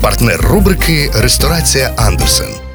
Партнер рубрики Ресторація Андерсен.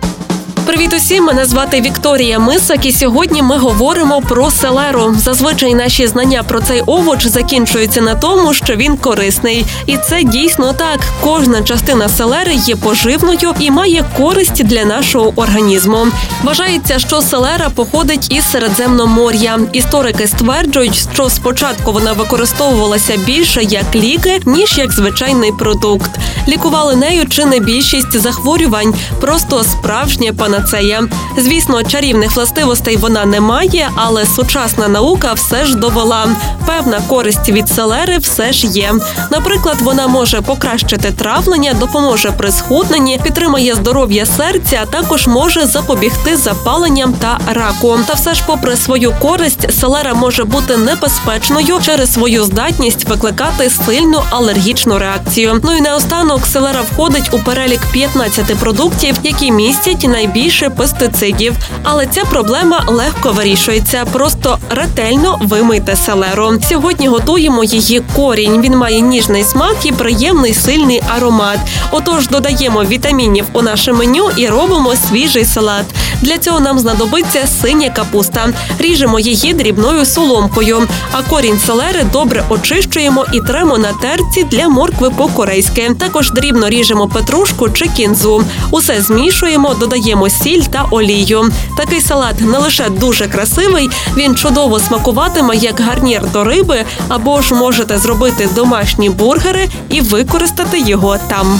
Привіт усім! Мене звати Вікторія Мисак, і сьогодні ми говоримо про селеру. Зазвичай наші знання про цей овоч закінчуються на тому, що він корисний, і це дійсно так. Кожна частина селери є поживною і має користь для нашого організму. Вважається, що селера походить із Середземномор'я. Історики стверджують, що спочатку вона використовувалася більше як ліки, ніж як звичайний продукт. Лікували нею чи не більшість захворювань, просто справжнє панацея. Звісно, чарівних властивостей вона не має, але сучасна наука все ж довела. Певна користь від селери все ж є. Наприклад, вона може покращити травлення, допоможе при схудненні, підтримає здоров'я серця, а також може запобігти запаленням та раку. Та все ж, попри свою користь, селера може бути небезпечною через свою здатність викликати сильну алергічну реакцію. Ну і наостанок селера входить у перелік 15 продуктів, які містять найбільше пестицидів. Але ця проблема легко вирішується. Просто ретельно вимийте селеру. Сьогодні готуємо її корінь. Він має ніжний смак і приємний сильний аромат. Отож, додаємо вітамінів у наше меню і робимо свіжий салат. Для цього нам знадобиться синя капуста. Ріжемо її дрібною соломкою. А корінь селери добре очищуємо і тремо на терці для моркви по-корейськи. Також дрібно ріжемо петрушку чи кінзу. Усе змішуємо, додаємо сіль та олію. Такий салат не лише дуже красивий, він чудово смакуватиме як гарнір до риби, або ж можете зробити домашні бургери і використати його там.